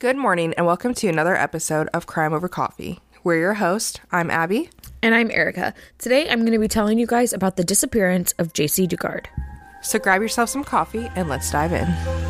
Good morning, and welcome to another episode of Crime Over Coffee. We're your host. I'm Abby. And I'm Erica. Today I'm going to be telling you guys about the disappearance of JC Dugard. So grab yourself some coffee and let's dive in.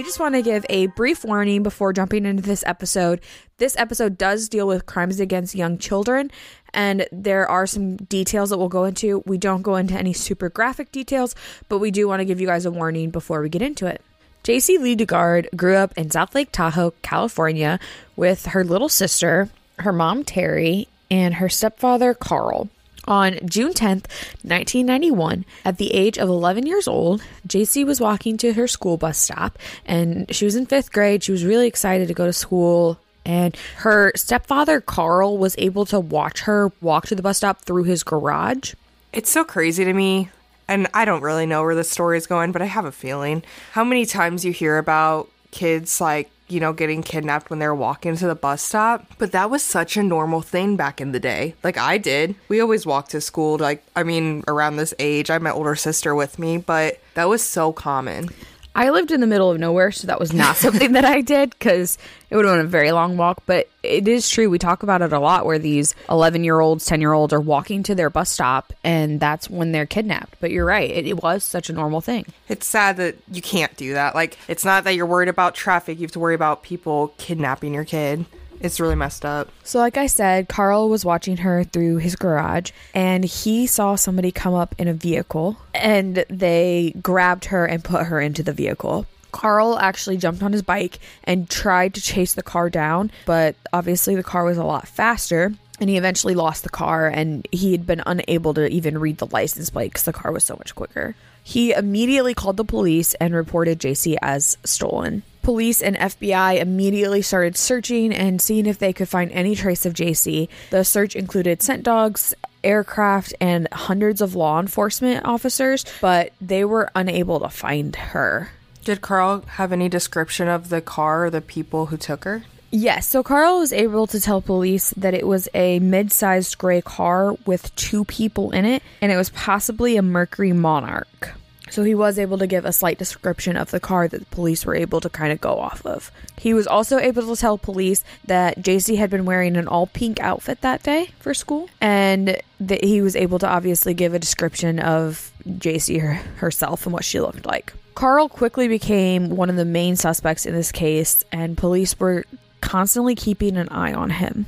We just want to give a brief warning before jumping into this episode. This episode does deal with crimes against young children, and there are some details that we'll go into. We don't go into any super graphic details, but we do want to give you guys a warning before we get into it. JC Lee Dugard grew up in South Lake Tahoe, California, with her little sister, her mom Terry, and her stepfather Carl. On June 10th, 1991, at the age of 11 years old, JC was walking to her school bus stop and she was in fifth grade. She was really excited to go to school. And her stepfather, Carl, was able to watch her walk to the bus stop through his garage. It's so crazy to me, and I don't really know where the story is going, but I have a feeling. How many times you hear about kids like you know, getting kidnapped when they're walking to the bus stop. But that was such a normal thing back in the day. Like I did. We always walked to school. Like, I mean, around this age, I had my older sister with me, but that was so common. I lived in the middle of nowhere, so that was not something that I did because it would have been a very long walk. But it is true. We talk about it a lot where these 11 year olds, 10 year olds are walking to their bus stop and that's when they're kidnapped. But you're right. It, it, was such a normal thing. It's sad that you can't do that. Like, it's not that you're worried about traffic, you have to worry about people kidnapping your kid. It's really messed up. So, like I said, Carl was watching her through his garage and he saw somebody come up in a vehicle and they grabbed her and put her into the vehicle. Carl actually jumped on his bike and tried to chase the car down, but obviously the car was a lot faster and he eventually lost the car and he had been unable to even read the license plate because the car was so much quicker. He immediately called the police and reported JC as stolen. Police and FBI immediately started searching and seeing if they could find any trace of JC. The search included scent dogs, aircraft, and hundreds of law enforcement officers, but they were unable to find her. Did Carl have any description of the car or the people who took her? Yes, so Carl was able to tell police that it was a mid sized gray car with two people in it, and it was possibly a Mercury Monarch. So he was able to give a slight description of the car that the police were able to kind of go off of. He was also able to tell police that JC had been wearing an all pink outfit that day for school, and that he was able to obviously give a description of JC her- herself and what she looked like. Carl quickly became one of the main suspects in this case, and police were constantly keeping an eye on him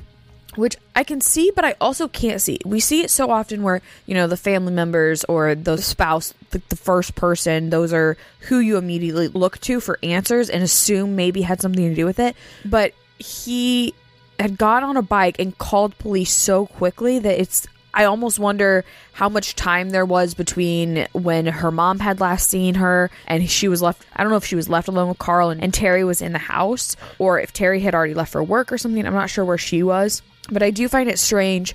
which I can see, but I also can't see. We see it so often where, you know, the family members or the spouse, the, the, first person, those are who you immediately look to for answers and assume maybe had something to do with it. But he had got on a bike and called police so quickly that it's. I almost wonder how much time there was between when her mom had last seen her and she was left. I don't know if she was left alone with Carl and, and Terry was in the house or if Terry had already left for work or something. I'm not sure where she was but I do find it strange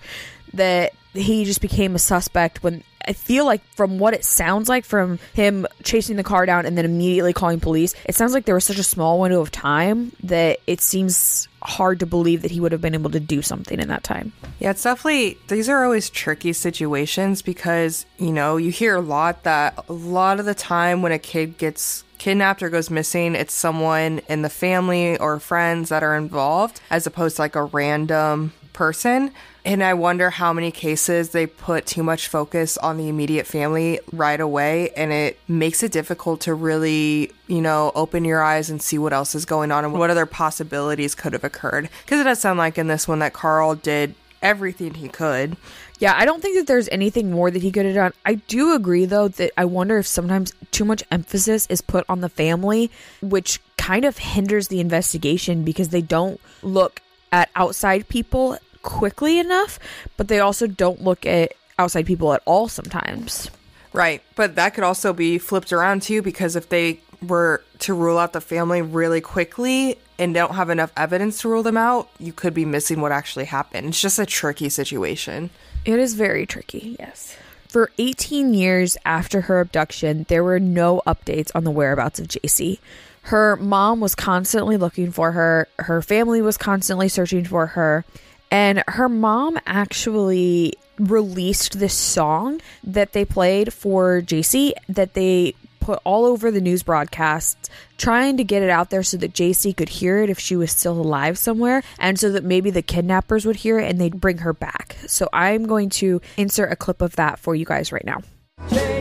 that he just became a suspect when I feel like from what it sounds like from him chasing the car down and then immediately calling police, it sounds like there was such a small window of time that it seems hard to believe that he would have been able to do something in that time. Yeah, it's definitely these are always tricky situations because, you know, you hear a lot that a lot of the time when a kid gets kidnapped or goes missing, it's someone in the family or friends that are involved as opposed to like a random person. And I wonder how many cases they put too much focus on the immediate family right away. And it makes it difficult to really, you know, open your eyes and see what else is going on and what other possibilities could have occurred. Because it does sound like in this one that Carl did everything he could. Yeah, I don't think that there's anything more that he could have done. I do agree, though, that I wonder if sometimes too much emphasis is put on the family, which kind of hinders the investigation because they don't look at outside people quickly enough, but they also don't look at outside people at all sometimes. Right. But that could also be flipped around too, because if they were to rule out the family really quickly and don't have enough evidence to rule them out, you could be missing what actually happened. It's just a tricky situation. It is very tricky, yes. For 18 years after her abduction, there were no updates on the whereabouts of JC. Her mom was constantly looking for her, her family was constantly searching for her, and her mom actually released this song that they played for JC that they put all over the news broadcasts, trying to get it out there so that JC could hear it if she was still alive somewhere, and so that maybe the kidnappers would hear it and they'd bring her back. So I'm going to insert a clip of that for you guys right now. JC,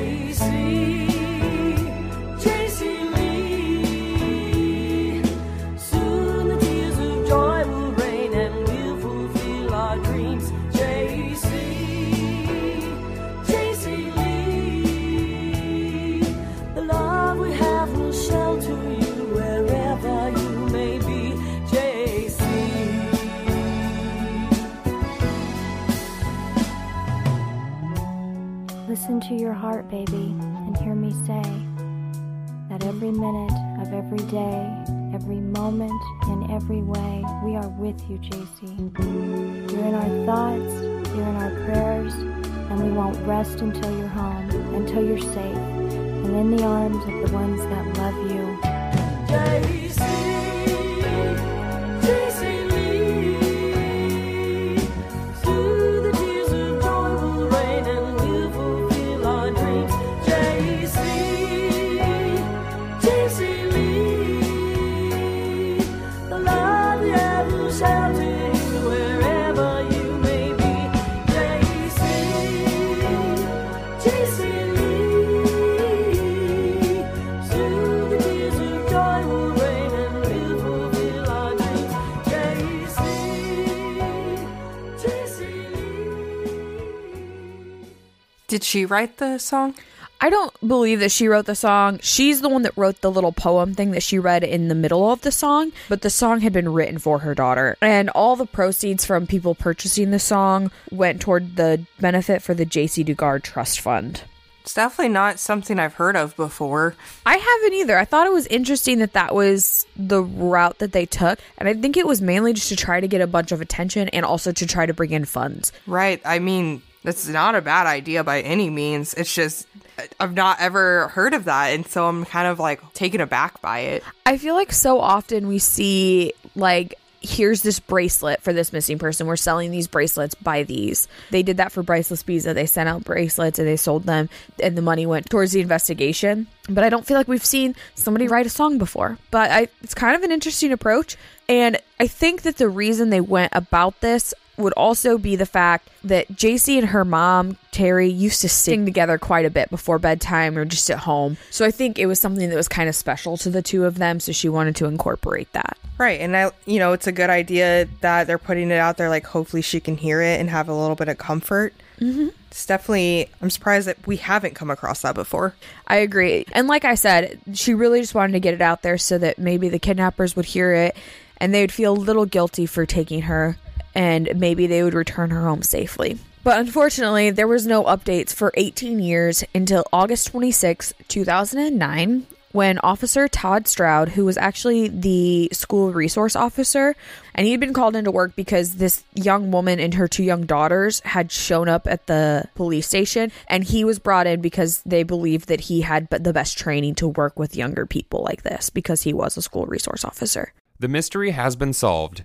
Listen to your heart, baby, and hear me say that every minute of every day, every moment, in every way, we are with you, JC. You're in our thoughts, you're in our prayers, and we won't rest until you're home, until you're safe, and in the arms of the ones that love you. JC, Did she write the song? I don't believe that she wrote the song. She's the one that wrote the little poem thing that she read in the middle of the song, but the song had been written for her daughter. And all the proceeds from people purchasing the song went toward the benefit for the JC Dugard Trust Fund. It's definitely not something I've heard of before. I haven't either. I thought it was interesting that that was the route that they took. And I think it was mainly just to try to get a bunch of attention and also to try to bring in funds. Right. I mean, that's not a bad idea by any means. It's just I've not ever heard of that, and so I'm kind of like taken aback by it. I feel like so often we see like here's this bracelet for this missing person. We're selling these bracelets, buy these. They did that for Priceless Pizza. They sent out bracelets and they sold them and the money went towards the investigation. But I don't feel like we've seen somebody write a song before. But I it's kind of an interesting approach and I think that the reason they went about this would also be the fact that JC and her mom, Terry, used to sing together quite a bit before bedtime or just at home. So I think it was something that was kind of special to the two of them. So she wanted to incorporate that. Right. And I, you know, it's a good idea that they're putting it out there. Like, hopefully she can hear it and have a little bit of comfort. Mm-hmm. It's definitely, I'm surprised that we haven't come across that before. I agree. And like I said, she really just wanted to get it out there so that maybe the kidnappers would hear it and they would feel a little guilty for taking her and maybe they would return her home safely. But unfortunately, there was no updates for 18 years until August 26, 2009, when Officer Todd Stroud, who was actually the school resource officer, and he'd been called into work because this young woman and her two young daughters had shown up at the police station, and he was brought in because they believed that he had the best training to work with younger people like this because he was a school resource officer. The mystery has been solved.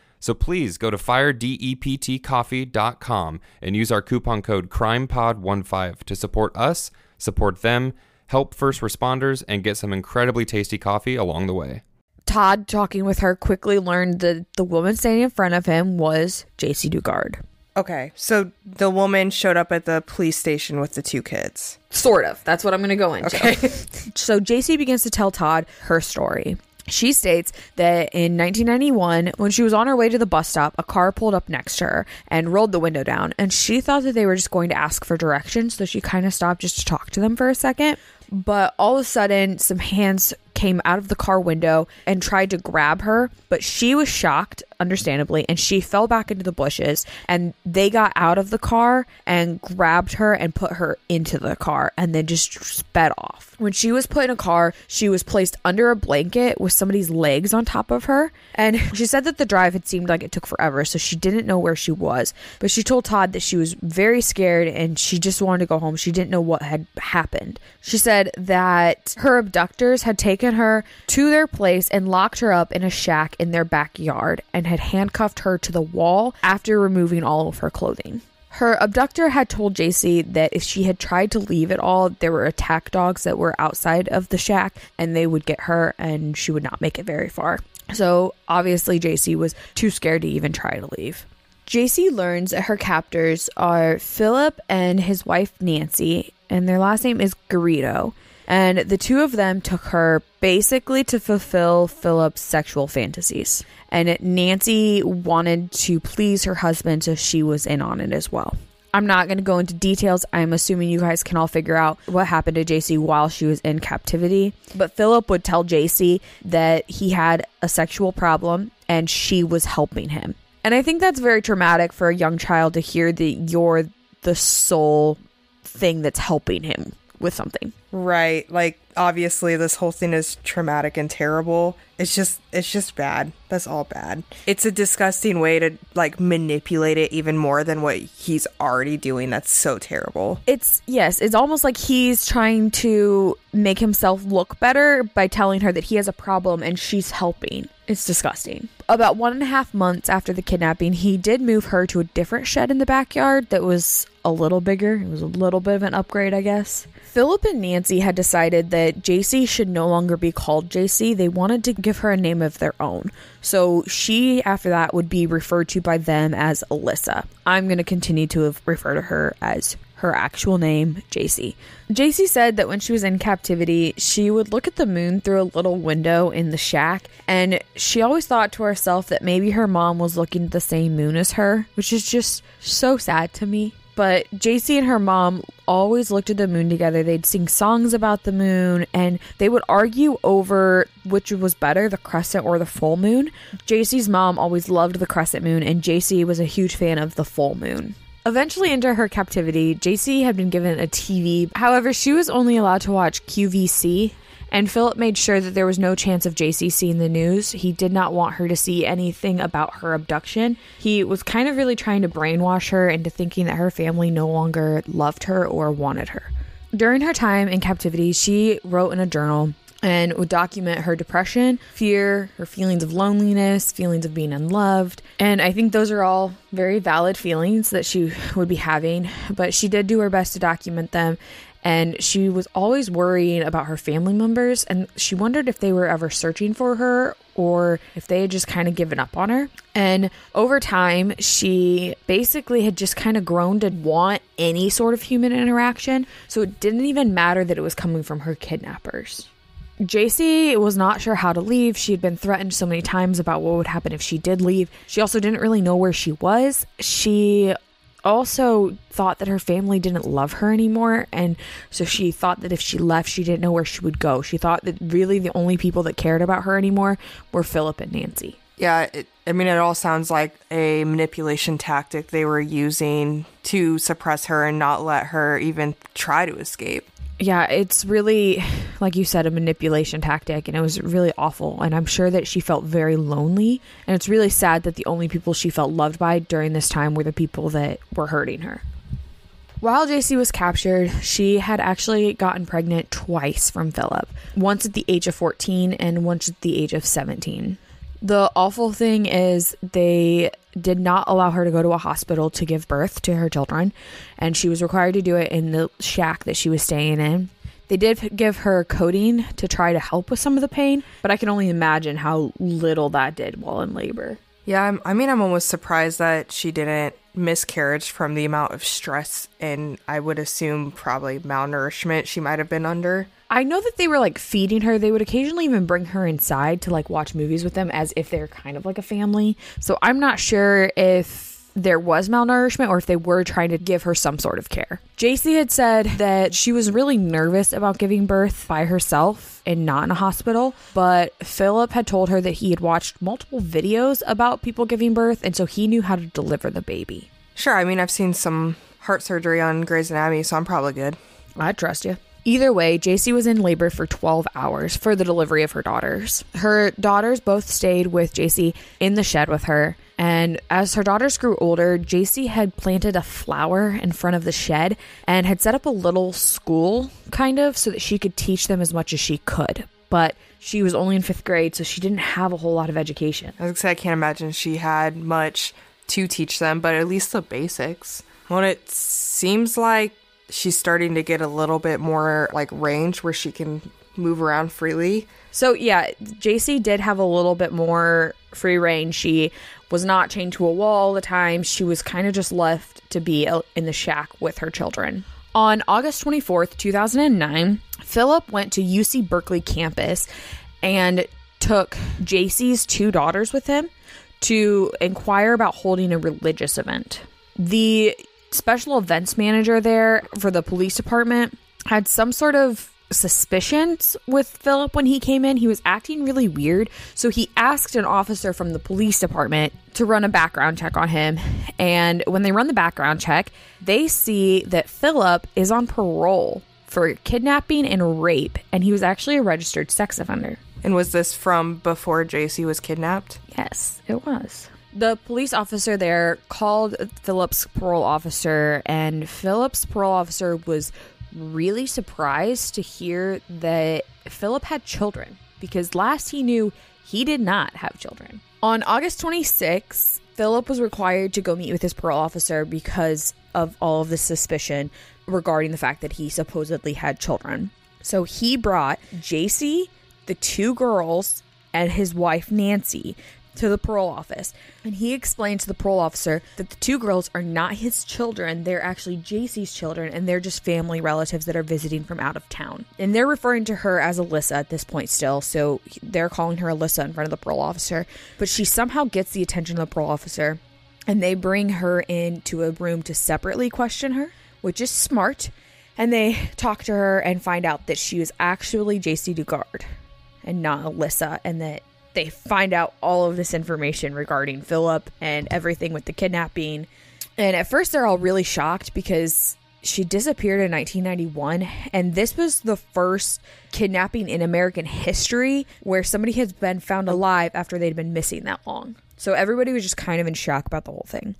So please go to firedeptcoffee.com and use our coupon code CrimePod15 to support us, support them, help first responders, and get some incredibly tasty coffee along the way. Todd, talking with her, quickly learned that the woman standing in front of him was JC Dugard. Okay. So the woman showed up at the police station with the two kids. Sort of. That's what I'm going to go into. Okay. so JC begins to tell Todd her story. She states that in 1991, when she was on her way to the bus stop, a car pulled up next to her and rolled the window down. And she thought that they were just going to ask for directions. So she kind of stopped just to talk to them for a second. But all of a sudden, some hands came out of the car window and tried to grab her, but she was shocked, understandably, and she fell back into the bushes. And they got out of the car and grabbed her and put her into the car and then just sped off. When she was put in a car, she was placed under a blanket with somebody's legs on top of her. And she said that the drive had seemed like it took forever, so she didn't know where she was. But she told Todd that she was very scared and she just wanted to go home. She didn't know what had happened. She said that her abductors had taken her to their place and locked her up in a shack in their backyard and had handcuffed her to the wall after removing all of her clothing. Her abductor had told JC that if she had tried to leave at all, there were attack dogs that were outside of the shack and they would get her and she would not make it very far. So obviously, JC was too scared to even try to leave. JC learns that her captors are Philip and his wife Nancy, and their last name is Garrido. And the two of them took her basically to fulfill Philip's sexual fantasies. And Nancy wanted to please her husband, so she was in on it as well. I'm not going to go into details. I'm assuming you guys can all figure out what happened to JC while she was in captivity. But Philip would tell JC that he had a sexual problem and she was helping him. And I think that's very traumatic for a young child to hear that you're the sole thing that's helping him with something. Right. Like obviously this whole thing is traumatic and terrible. It's just it's just bad. That's all bad. It's a disgusting way to like manipulate it even more than what he's already doing. That's so terrible. It's yes, it's almost like he's trying to make himself look better by telling her that he has a problem and she's helping. It's disgusting. About one and a half months after the kidnapping, he did move her to a different shed in the backyard that was a little bigger. It was a little bit of an upgrade, I guess. Philip and Nancy had decided that JC should no longer be called JC. They wanted to give her a name of their own. So she, after that, would be referred to by them as Alyssa. I'm going to continue to refer to her as her actual name, JC. JC said that when she was in captivity, she would look at the moon through a little window in the shack, and she always thought to herself that maybe her mom was looking at the same moon as her, which is just so sad to me. But JC and her mom always looked at the moon together. They'd sing songs about the moon and they would argue over which was better, the crescent or the full moon. JC's mom always loved the crescent moon, and JC was a huge fan of the full moon. Eventually, into her captivity, JC had been given a TV. However, she was only allowed to watch QVC, and Philip made sure that there was no chance of JC seeing the news. He did not want her to see anything about her abduction. He was kind of really trying to brainwash her into thinking that her family no longer loved her or wanted her. During her time in captivity, she wrote in a journal and would document her depression, fear, her feelings of loneliness, feelings of being unloved. And I think those are all very valid feelings that she would be having, but she did do her best to document them. And she was always worrying about her family members, and she wondered if they were ever searching for her or if they had just kind of given up on her. And over time, she basically had just kind of grown to want any sort of human interaction. So it didn't even matter that it was coming from her kidnappers. JC was not sure how to leave. She had been threatened so many times about what would happen if she did leave. She also didn't really know where she was. She also thought that her family didn't love her anymore and so she thought that if she left she didn't know where she would go. She thought that really the only people that cared about her anymore were Philip and Nancy. Yeah, it, I mean, it all sounds like a manipulation tactic they were using to suppress her and not let her even try to escape. Yeah, it's really, like you said, a manipulation tactic, and it was really awful. And I'm sure that she felt very lonely. And it's really sad that the only people she felt loved by during this time were the people that were hurting her. While JC was captured, she had actually gotten pregnant twice from Philip once at the age of 14 and once at the age of 17. The awful thing is, they did not allow her to go to a hospital to give birth to her children, and she was required to do it in the shack that she was staying in. They did give her codeine to try to help with some of the pain, but I can only imagine how little that did while in labor. Yeah, I'm, I mean, I'm almost surprised that she didn't miscarriage from the amount of stress and I would assume probably malnourishment she might have been under. I know that they were like feeding her. They would occasionally even bring her inside to like watch movies with them as if they're kind of like a family. So I'm not sure if there was malnourishment or if they were trying to give her some sort of care. JC had said that she was really nervous about giving birth by herself and not in a hospital, but Philip had told her that he had watched multiple videos about people giving birth and so he knew how to deliver the baby. Sure, I mean, I've seen some heart surgery on Grey's Anatomy, so I'm probably good. I trust you. Either way, JC was in labor for 12 hours for the delivery of her daughters. Her daughters both stayed with JC in the shed with her. And as her daughters grew older, JC had planted a flower in front of the shed and had set up a little school, kind of, so that she could teach them as much as she could. But she was only in fifth grade, so she didn't have a whole lot of education. I was gonna say, I can't imagine she had much to teach them, but at least the basics. Well, it seems like she's starting to get a little bit more like range where she can move around freely. So yeah, JC did have a little bit more free reign. She was not chained to a wall all the time. She was kind of just left to be in the shack with her children. On August 24th, 2009, Philip went to UC Berkeley campus and took JC's two daughters with him to inquire about holding a religious event. The special events manager there for the police department had some sort of suspicions with Philip when he came in. He was acting really weird. So he asked an officer from the police department to run a background check on him. And when they run the background check, they see that Philip is on parole for kidnapping and rape. And he was actually a registered sex offender. And was this from before JC was kidnapped? Yes, it was. The police officer there called Philip's parole officer, and Philip's parole officer was really surprised to hear that Philip had children because last he knew he did not have children. On August 26, Philip was required to go meet with his parole officer because of all of the suspicion regarding the fact that he supposedly had children. So he brought JC, the two girls, and his wife Nancy to the parole office. And he explained to the parole officer that the two girls are not his children, they're actually JC's children, and they're just family relatives that are visiting from out of town. And they're referring to her as Alyssa at this point still, so they're calling her Alyssa in front of the parole officer. But she somehow gets the attention of the parole officer, and they bring her into a room to separately question her, which is smart. And they talk to her and find out that she was actually JC Dugard and not Alyssa, and that they find out all of this information regarding Philip and everything with the kidnapping. And at first, they're all really shocked because she disappeared in 1991, and this was the first kidnapping in American history where somebody has been found alive after they'd been missing that long. So everybody was just kind of in shock about the whole thing.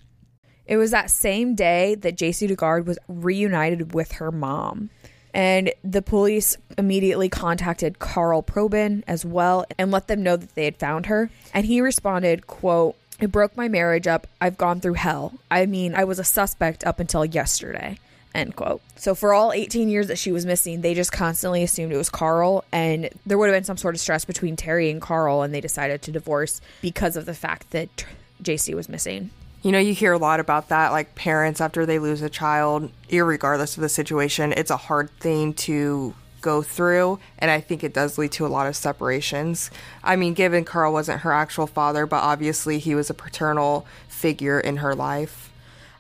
It was that same day that JC Dugard was reunited with her mom. And the police immediately contacted Carl Probyn as well and let them know that they had found her. And he responded, quote, It broke my marriage up. I've gone through hell. I mean, I was a suspect up until yesterday. End quote. So for all 18 years that she was missing, they just constantly assumed it was Carl, and there would have been some sort of stress between Terry and Carl, and they decided to divorce because of the fact that JC was missing. You know, you hear a lot about that, like parents after they lose a child, irregardless of the situation, it's a hard thing to go through, and I think it does lead to a lot of separations. I mean, given Carl wasn't her actual father, but obviously he was a paternal figure in her life.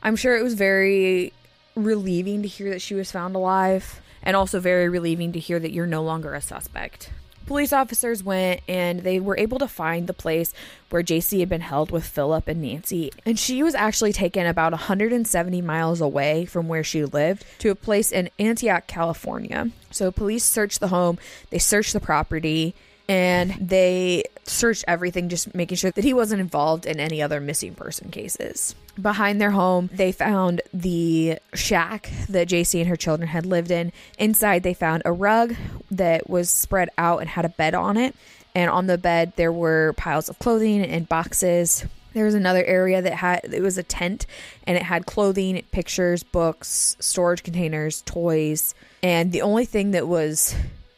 I'm sure it was very relieving to hear that she was found alive, and also very relieving to hear that you're no longer a suspect. Police officers went and they were able to find the place where JC had been held with Philip and Nancy. And she was actually taken about 170 miles away from where she lived to a place in Antioch, California. So police searched the home, they searched the property, and they searched everything, just making sure that he wasn't involved in any other missing person cases. Behind their home, they found the shack that JC and her children had lived in. Inside, they found a rug that was spread out and had a bed on it. And on the bed, there were piles of clothing and boxes. There was another area that had it was a tent and it had clothing, pictures, books, storage containers, toys. And the only thing that was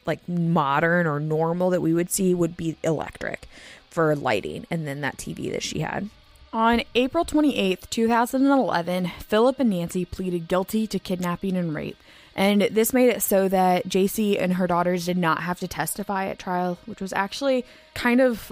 like modern or normal that we would see would be electric for lighting and then that TV that she had. On April 28th, 2011, Philip and Nancy pleaded guilty to kidnapping and rape. And this made it so that JC and her daughters did not have to testify at trial, which was actually kind of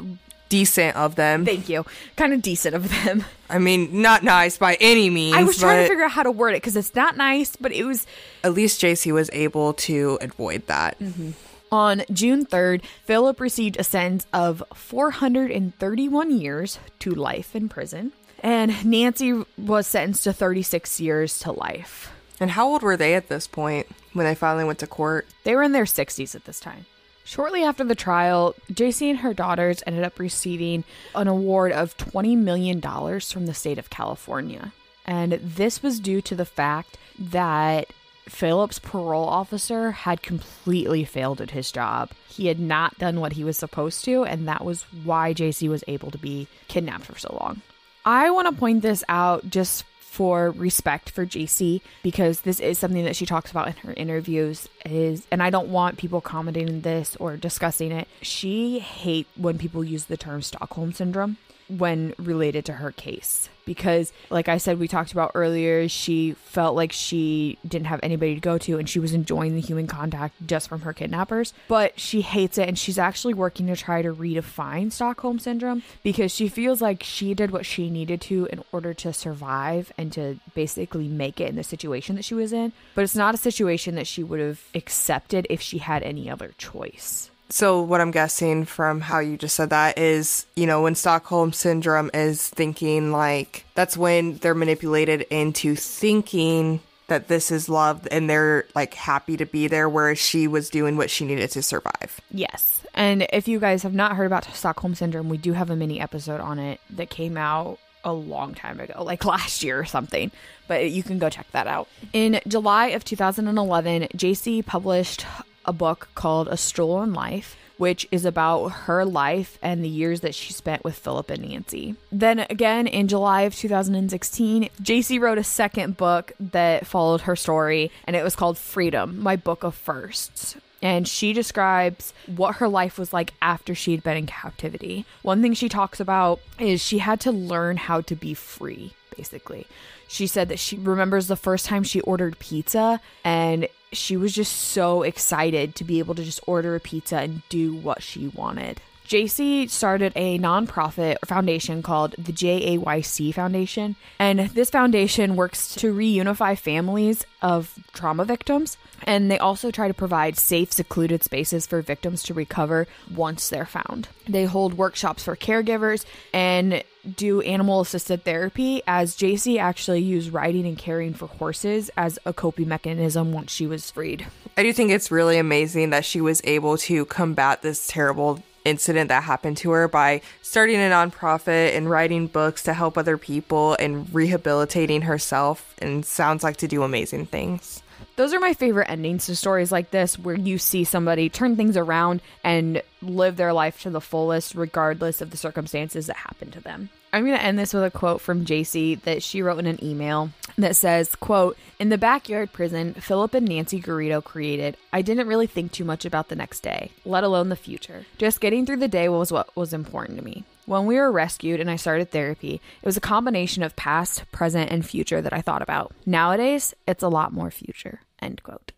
decent of them. Thank you. Kind of decent of them. I mean, not nice by any means. I was trying to figure out how to word it because it's not nice, but it was at least JC was able to avoid that. Mm-hmm. On June 3rd, Philip received a sentence of 431 years to life in prison, and Nancy was sentenced to 36 years to life. And how old were they at this point when they finally went to court? They were in their 60s at this time. Shortly after the trial, JC and her daughters ended up receiving an award of $20 million from the state of California. And this was due to the fact that Philip's parole officer had completely failed at his job. He had not done what he was supposed to, and that was why JC was able to be kidnapped for so long. I want to point this out just for respect for JC because this is something that she talks about in her interviews is and I don't want people commenting this or discussing it. She hate when people use the term Stockholm syndrome when related to her case. Because like I said we talked about earlier she felt like she didn't have anybody to go to and she was enjoying the human contact just from her kidnappers. But she hates it and she's actually working to try to redefine Stockholm syndrome because she feels like she did what she needed to in order to survive and to basically make it in the situation that she was in. But it's not a situation that she would have accepted if she had any other choice So, what I'm guessing from how you just said that is, you know, when Stockholm syndrome is thinking like that's when they're manipulated into thinking that this is love and they're like happy to be there, whereas she was doing what she needed to survive. Yes. And if you guys have not heard about Stockholm Syndrome, we do have a mini episode on it that came out a long time ago, like last year or something. But you can go check that out. In July of 2011, JC published a book called A Stolen Life. Which is about her life and the years that she spent with Philip and Nancy. Then again, in July of 2016, JC wrote a second book that followed her story, and it was called Freedom My Book of Firsts and she describes what her life was like after she'd been in captivity. One thing she talks about is she had to learn how to be free, basically. She said that she remembers the first time she ordered pizza and she was just so excited to be able to just order a pizza and do what she wanted. JC started a nonprofit foundation called the JAYC Foundation, and this foundation works to reunify families of trauma victims. And they also try to provide safe, secluded spaces for victims to recover once they're found. They hold workshops for caregivers and do animal assisted therapy, as JC actually used riding and caring for horses as a coping mechanism once she was freed. I do think it's really amazing that she was able to combat this terrible incident that happened to her by starting a nonprofit and writing books to help other people and rehabilitating herself and sounds like to do amazing things. Those are my favorite endings to stories like this, where you see somebody turn things around and live their life to the fullest, regardless of the circumstances that happen to them. I'm going to end this with a quote from JC that she wrote in an email that says, quote, In the backyard prison Philip and Nancy Garrido created, I didn't really think too much about the next day, let alone the future. Just getting through the day was what was important to me. When we were rescued and I started therapy, it was a combination of past, present, and future that I thought about. Nowadays, it's a lot more future. End quote.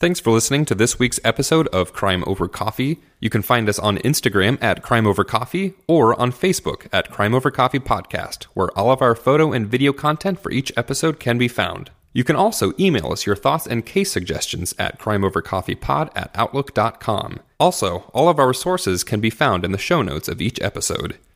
Thanks for listening to this week's episode of Crime Over Coffee. You can find us on Instagram at Crime Over Coffee or on Facebook at Crime Over Coffee Podcast, where all of our photo and video content for each episode can be found. You can also email us your thoughts and case suggestions at crimeovercoffeepod at outlook.com. Also, all of our sources can be found in the show notes of each episode.